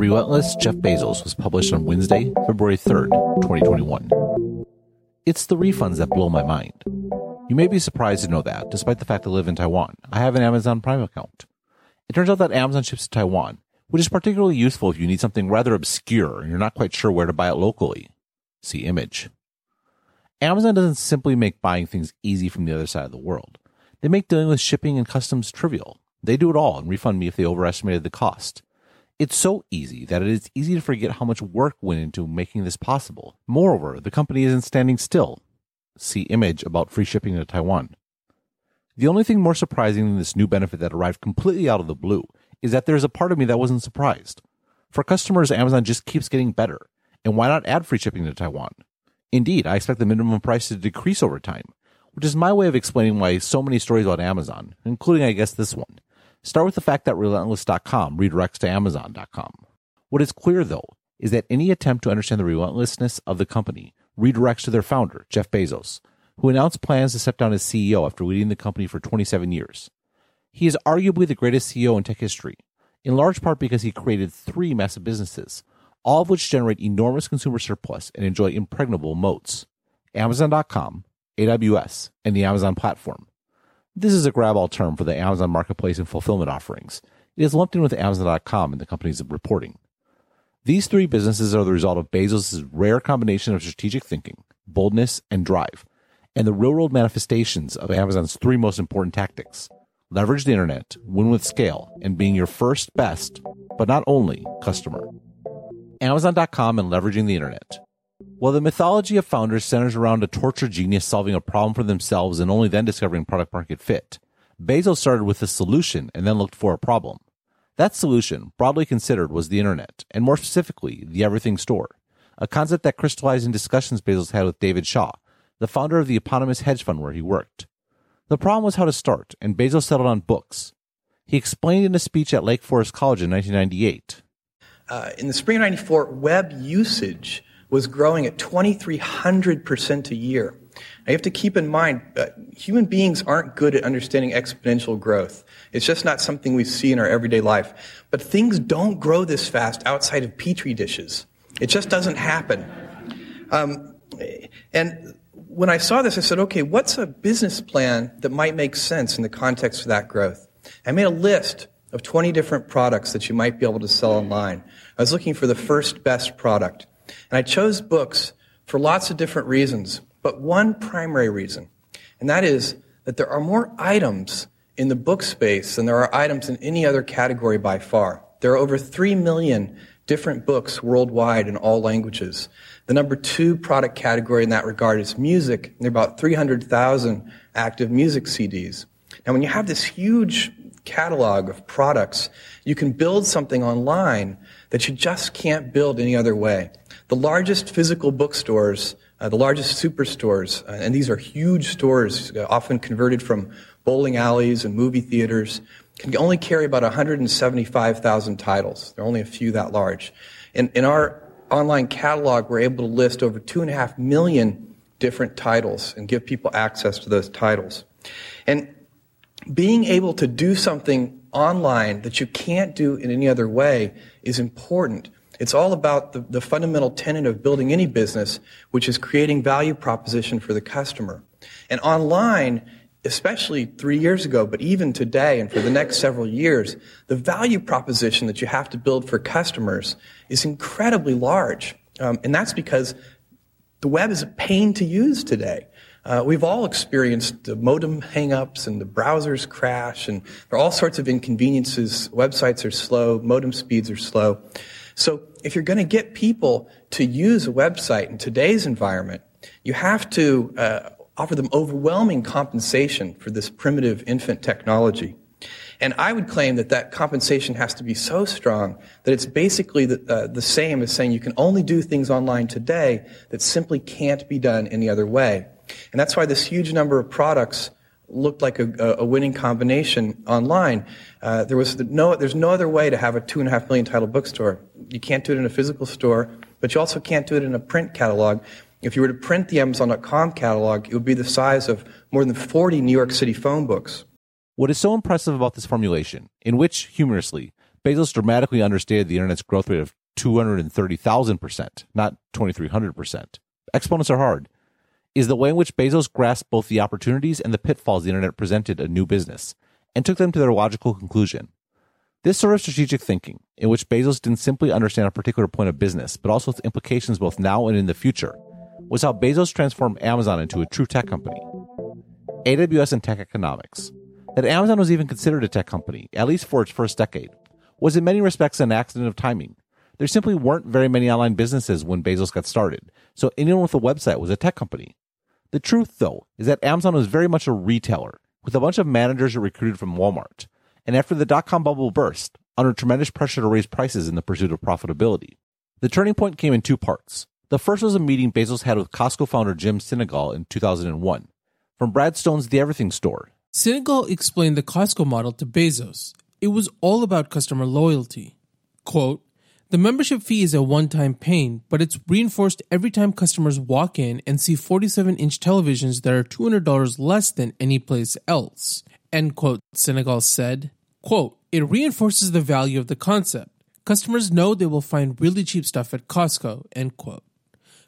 Relentless Jeff Bezos was published on Wednesday, February 3rd, 2021. It's the refunds that blow my mind. You may be surprised to know that, despite the fact I live in Taiwan, I have an Amazon Prime account. It turns out that Amazon ships to Taiwan, which is particularly useful if you need something rather obscure and you're not quite sure where to buy it locally. See image. Amazon doesn't simply make buying things easy from the other side of the world. They make dealing with shipping and customs trivial. They do it all and refund me if they overestimated the cost. It's so easy that it is easy to forget how much work went into making this possible. Moreover, the company isn't standing still. See image about free shipping to Taiwan. The only thing more surprising than this new benefit that arrived completely out of the blue is that there's a part of me that wasn't surprised. For customers, Amazon just keeps getting better. And why not add free shipping to Taiwan? Indeed, I expect the minimum price to decrease over time, which is my way of explaining why so many stories about Amazon, including I guess this one, start with the fact that relentless.com redirects to amazon.com. What is clear though is that any attempt to understand the relentlessness of the company redirects to their founder, Jeff Bezos, who announced plans to step down as CEO after leading the company for 27 years. He is arguably the greatest CEO in tech history, in large part because he created three massive businesses, all of which generate enormous consumer surplus and enjoy impregnable moats Amazon.com, AWS, and the Amazon platform. This is a grab all term for the Amazon marketplace and fulfillment offerings. It is lumped in with Amazon.com in the company's reporting. These three businesses are the result of Bezos' rare combination of strategic thinking, boldness, and drive, and the real world manifestations of Amazon's three most important tactics leverage the internet, win with scale, and being your first, best, but not only, customer. Amazon.com and leveraging the internet. While the mythology of founders centers around a tortured genius solving a problem for themselves and only then discovering product market fit, Bezos started with a solution and then looked for a problem. That solution, broadly considered, was the internet, and more specifically, the everything store, a concept that crystallized in discussions Bezos had with David Shaw, the founder of the eponymous hedge fund where he worked. The problem was how to start, and Bezos settled on books. He explained in a speech at Lake Forest College in 1998 uh, in the spring of 94, web usage was growing at 2,300% a year. Now you have to keep in mind, uh, human beings aren't good at understanding exponential growth. It's just not something we see in our everyday life. But things don't grow this fast outside of petri dishes. It just doesn't happen. Um, and when I saw this, I said, okay, what's a business plan that might make sense in the context of that growth? I made a list of 20 different products that you might be able to sell online. I was looking for the first best product. And I chose books for lots of different reasons, but one primary reason, and that is that there are more items in the book space than there are items in any other category by far. There are over 3 million different books worldwide in all languages. The number two product category in that regard is music. There are about 300,000 active music CDs. Now, when you have this huge catalog of products, you can build something online that you just can't build any other way. The largest physical bookstores, uh, the largest superstores, uh, and these are huge stores, uh, often converted from bowling alleys and movie theaters, can only carry about 175,000 titles. There are only a few that large. In, in our online catalog, we're able to list over two and a half million different titles and give people access to those titles. And being able to do something online that you can't do in any other way is important. It's all about the, the fundamental tenet of building any business, which is creating value proposition for the customer. And online, especially three years ago, but even today and for the next several years, the value proposition that you have to build for customers is incredibly large. Um, and that's because the web is a pain to use today. Uh, we've all experienced the modem hangups and the browsers crash, and there are all sorts of inconveniences. Websites are slow, modem speeds are slow. So if you're going to get people to use a website in today's environment, you have to uh, offer them overwhelming compensation for this primitive infant technology. And I would claim that that compensation has to be so strong that it's basically the, uh, the same as saying you can only do things online today that simply can't be done any other way. And that's why this huge number of products looked like a, a winning combination online. Uh, there was no, there's no other way to have a two and a half million title bookstore. You can't do it in a physical store, but you also can't do it in a print catalog. If you were to print the Amazon.com catalog, it would be the size of more than 40 New York City phone books. What is so impressive about this formulation, in which, humorously, Bezos dramatically understated the internet's growth rate of 230,000%, not 2,300%. Exponents are hard. Is the way in which Bezos grasped both the opportunities and the pitfalls the internet presented a new business and took them to their logical conclusion. This sort of strategic thinking, in which Bezos didn't simply understand a particular point of business, but also its implications both now and in the future, was how Bezos transformed Amazon into a true tech company. AWS and tech economics. That Amazon was even considered a tech company, at least for its first decade, was in many respects an accident of timing. There simply weren't very many online businesses when Bezos got started, so anyone with a website was a tech company. The truth, though, is that Amazon was very much a retailer, with a bunch of managers recruited from Walmart. And after the dot com bubble burst, under tremendous pressure to raise prices in the pursuit of profitability. The turning point came in two parts. The first was a meeting Bezos had with Costco founder Jim Sinegal in 2001. From Brad Stone's The Everything Store. Sinegal explained the Costco model to Bezos. It was all about customer loyalty. Quote, the membership fee is a one time pain, but it's reinforced every time customers walk in and see 47 inch televisions that are $200 less than any place else. End quote, Sinegal said. Quote, it reinforces the value of the concept. Customers know they will find really cheap stuff at Costco, end quote.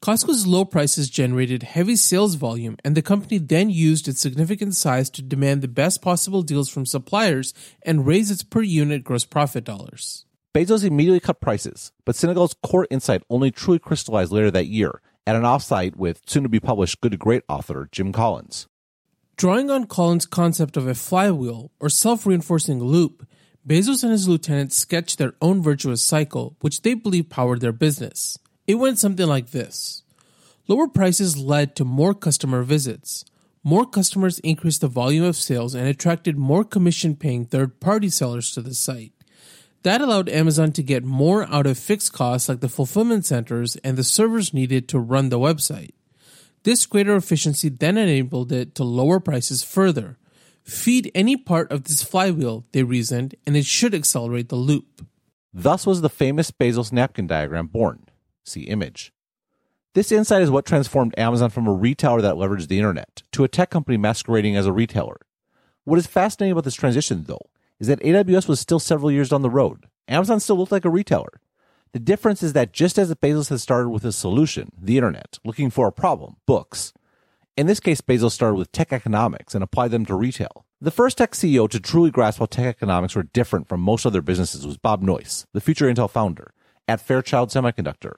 Costco's low prices generated heavy sales volume, and the company then used its significant size to demand the best possible deals from suppliers and raise its per unit gross profit dollars. Bezos immediately cut prices, but Sinegal's core insight only truly crystallized later that year at an offsite with soon to be published Good to Great author Jim Collins. Drawing on Collins' concept of a flywheel or self reinforcing loop, Bezos and his lieutenants sketched their own virtuous cycle, which they believed powered their business. It went something like this Lower prices led to more customer visits. More customers increased the volume of sales and attracted more commission paying third party sellers to the site. That allowed Amazon to get more out of fixed costs like the fulfillment centers and the servers needed to run the website. This greater efficiency then enabled it to lower prices further. Feed any part of this flywheel, they reasoned, and it should accelerate the loop. Thus was the famous Bezos napkin diagram born. See image. This insight is what transformed Amazon from a retailer that leveraged the internet to a tech company masquerading as a retailer. What is fascinating about this transition, though, is that AWS was still several years down the road. Amazon still looked like a retailer. The difference is that just as Bezos had started with a solution, the internet, looking for a problem, books, in this case, Bezos started with tech economics and applied them to retail. The first tech CEO to truly grasp how tech economics were different from most other businesses was Bob Noyce, the future Intel founder, at Fairchild Semiconductor.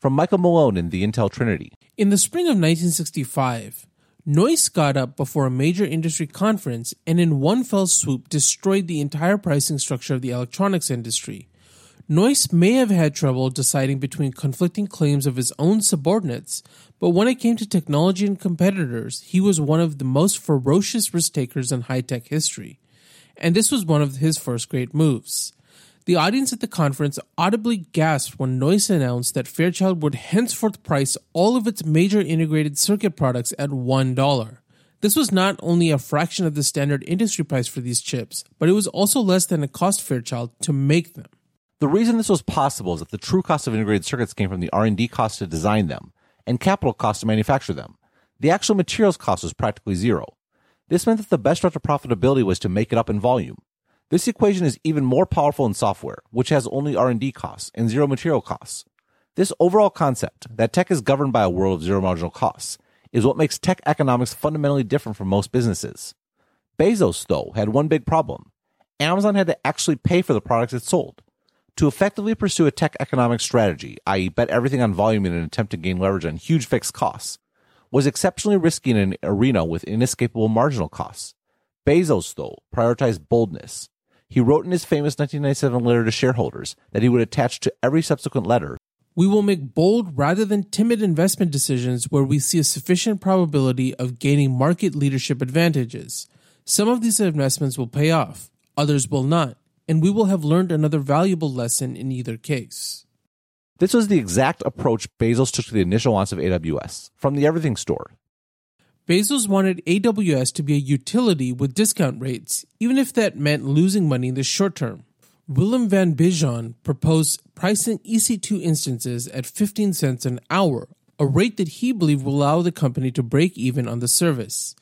From Michael Malone in the Intel Trinity. In the spring of 1965, Noyce got up before a major industry conference and in one fell swoop destroyed the entire pricing structure of the electronics industry. Noyce may have had trouble deciding between conflicting claims of his own subordinates, but when it came to technology and competitors, he was one of the most ferocious risk takers in high tech history. And this was one of his first great moves. The audience at the conference audibly gasped when Noyce announced that Fairchild would henceforth price all of its major integrated circuit products at $1. This was not only a fraction of the standard industry price for these chips, but it was also less than it cost Fairchild to make them. The reason this was possible is that the true cost of integrated circuits came from the R&D cost to design them and capital cost to manufacture them. The actual materials cost was practically zero. This meant that the best route to profitability was to make it up in volume. This equation is even more powerful in software, which has only R&D costs and zero material costs. This overall concept that tech is governed by a world of zero marginal costs is what makes tech economics fundamentally different from most businesses. Bezos, though, had one big problem. Amazon had to actually pay for the products it sold. To effectively pursue a tech economic strategy, i.e., bet everything on volume in an attempt to gain leverage on huge fixed costs, was exceptionally risky in an arena with inescapable marginal costs. Bezos, though, prioritized boldness. He wrote in his famous 1997 letter to shareholders that he would attach to every subsequent letter We will make bold rather than timid investment decisions where we see a sufficient probability of gaining market leadership advantages. Some of these investments will pay off, others will not, and we will have learned another valuable lesson in either case. This was the exact approach Bezos took to the initial launch of AWS from the Everything Store. Bezos wanted AWS to be a utility with discount rates, even if that meant losing money in the short term. Willem van Biljon proposed pricing EC2 instances at 15 cents an hour, a rate that he believed would allow the company to break even on the service.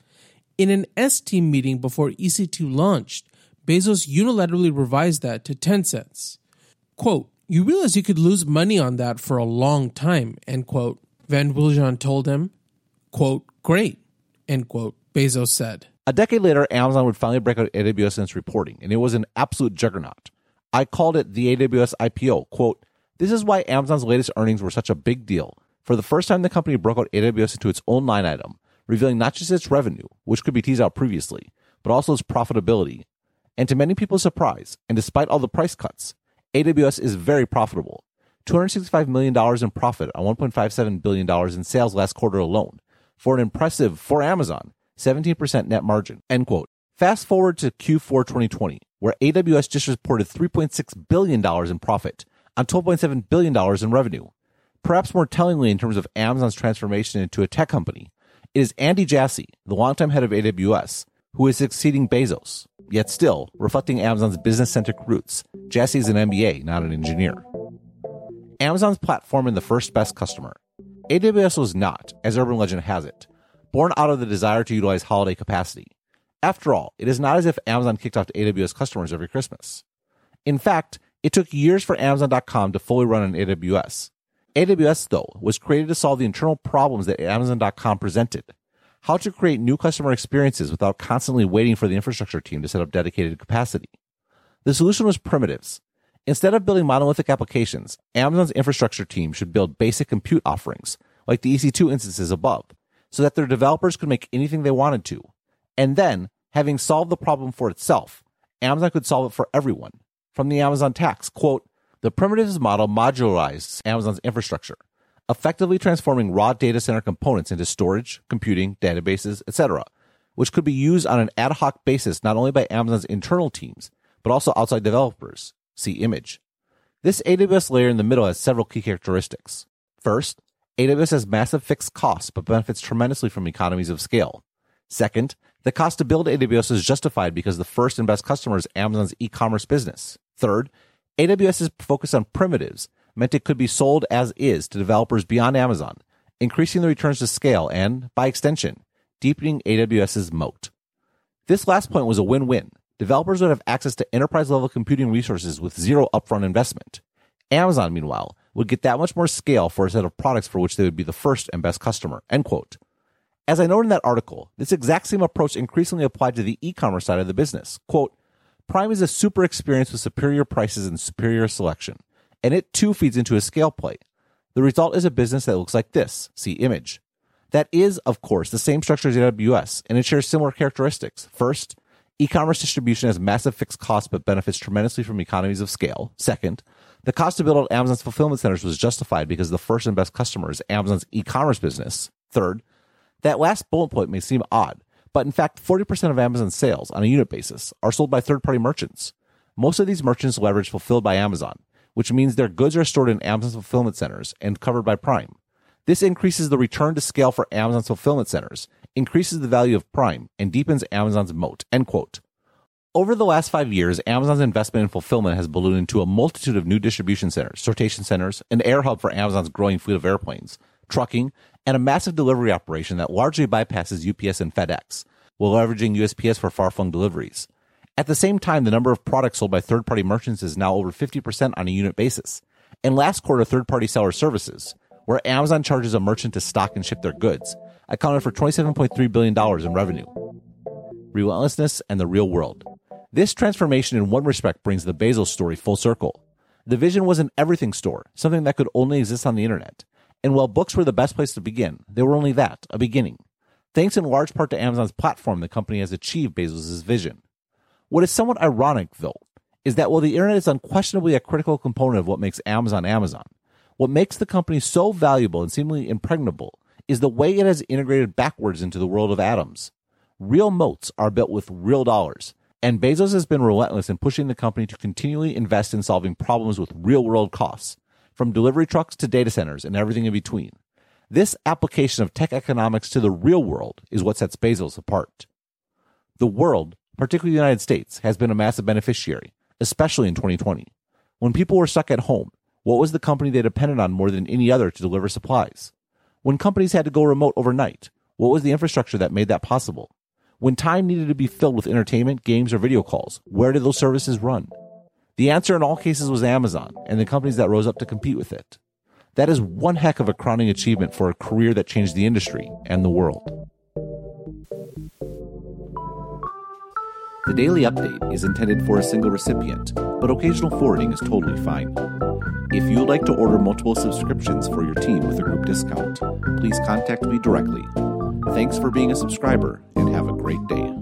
In an S team meeting before EC2 launched, Bezos unilaterally revised that to 10 cents. Quote, You realize you could lose money on that for a long time, end quote. Van Biljon told him, quote, Great, end quote, Bezos said. A decade later, Amazon would finally break out AWS in its reporting, and it was an absolute juggernaut. I called it the AWS IPO. Quote, This is why Amazon's latest earnings were such a big deal. For the first time, the company broke out AWS into its own line item, revealing not just its revenue, which could be teased out previously, but also its profitability. And to many people's surprise, and despite all the price cuts, AWS is very profitable. $265 million in profit on $1.57 billion in sales last quarter alone, for an impressive, for Amazon, 17% net margin. End quote. Fast forward to Q4 2020, where AWS just reported $3.6 billion in profit on $12.7 billion in revenue. Perhaps more tellingly in terms of Amazon's transformation into a tech company, it is Andy Jassy, the longtime head of AWS, who is succeeding Bezos. Yet still, reflecting Amazon's business centric roots, Jassy is an MBA, not an engineer. Amazon's platform and the first best customer. AWS was not, as urban legend has it, born out of the desire to utilize holiday capacity. After all, it is not as if Amazon kicked off to AWS customers every Christmas. In fact, it took years for Amazon.com to fully run on AWS. AWS, though, was created to solve the internal problems that Amazon.com presented. How to create new customer experiences without constantly waiting for the infrastructure team to set up dedicated capacity. The solution was primitives. Instead of building monolithic applications, Amazon's infrastructure team should build basic compute offerings, like the EC2 instances above, so that their developers could make anything they wanted to. And then, having solved the problem for itself, Amazon could solve it for everyone. From the Amazon tax, quote, the primitives model modularized Amazon's infrastructure, effectively transforming raw data center components into storage, computing, databases, etc., which could be used on an ad hoc basis not only by Amazon's internal teams, but also outside developers. See image. This AWS layer in the middle has several key characteristics. First, AWS has massive fixed costs, but benefits tremendously from economies of scale. Second, the cost to build AWS is justified because the first and best customer is Amazon's e-commerce business. Third, AWS is focused on primitives, meant it could be sold as is to developers beyond Amazon, increasing the returns to scale and, by extension, deepening AWS's moat. This last point was a win-win. Developers would have access to enterprise level computing resources with zero upfront investment. Amazon, meanwhile, would get that much more scale for a set of products for which they would be the first and best customer. End quote. As I noted in that article, this exact same approach increasingly applied to the e-commerce side of the business. Quote, Prime is a super experience with superior prices and superior selection, and it too feeds into a scale play. The result is a business that looks like this. See image. That is, of course, the same structure as AWS, and it shares similar characteristics. First, e-commerce distribution has massive fixed costs but benefits tremendously from economies of scale. Second, the cost to build out Amazon's fulfillment centers was justified because the first and best customer is Amazon's e-commerce business. Third, that last bullet point may seem odd, but in fact, 40% of Amazon's sales on a unit basis are sold by third party merchants. Most of these merchants leverage fulfilled by Amazon, which means their goods are stored in Amazon's fulfillment centers and covered by Prime. This increases the return to scale for Amazon's fulfillment centers, increases the value of Prime, and deepens Amazon's moat. End quote. Over the last five years, Amazon's investment in fulfillment has ballooned into a multitude of new distribution centers, sortation centers, an air hub for Amazon's growing fleet of airplanes, trucking, and a massive delivery operation that largely bypasses UPS and FedEx, while leveraging USPS for far flung deliveries. At the same time, the number of products sold by third party merchants is now over 50% on a unit basis. And last quarter, third party seller services, where Amazon charges a merchant to stock and ship their goods, accounted for $27.3 billion in revenue. Relentlessness and the real world. This transformation in one respect brings the Bezos story full circle. The vision was an everything store, something that could only exist on the internet. And while books were the best place to begin, they were only that, a beginning. Thanks in large part to Amazon's platform, the company has achieved Bezos' vision. What is somewhat ironic, though, is that while the internet is unquestionably a critical component of what makes Amazon Amazon, what makes the company so valuable and seemingly impregnable is the way it has integrated backwards into the world of atoms. Real moats are built with real dollars, and Bezos has been relentless in pushing the company to continually invest in solving problems with real world costs, from delivery trucks to data centers and everything in between. This application of tech economics to the real world is what sets Bezos apart. The world, particularly the United States, has been a massive beneficiary, especially in 2020. When people were stuck at home, what was the company they depended on more than any other to deliver supplies? When companies had to go remote overnight, what was the infrastructure that made that possible? When time needed to be filled with entertainment, games, or video calls, where did those services run? The answer in all cases was Amazon and the companies that rose up to compete with it. That is one heck of a crowning achievement for a career that changed the industry and the world. The daily update is intended for a single recipient, but occasional forwarding is totally fine. If you would like to order multiple subscriptions for your team with a group discount, please contact me directly. Thanks for being a subscriber and have a great day.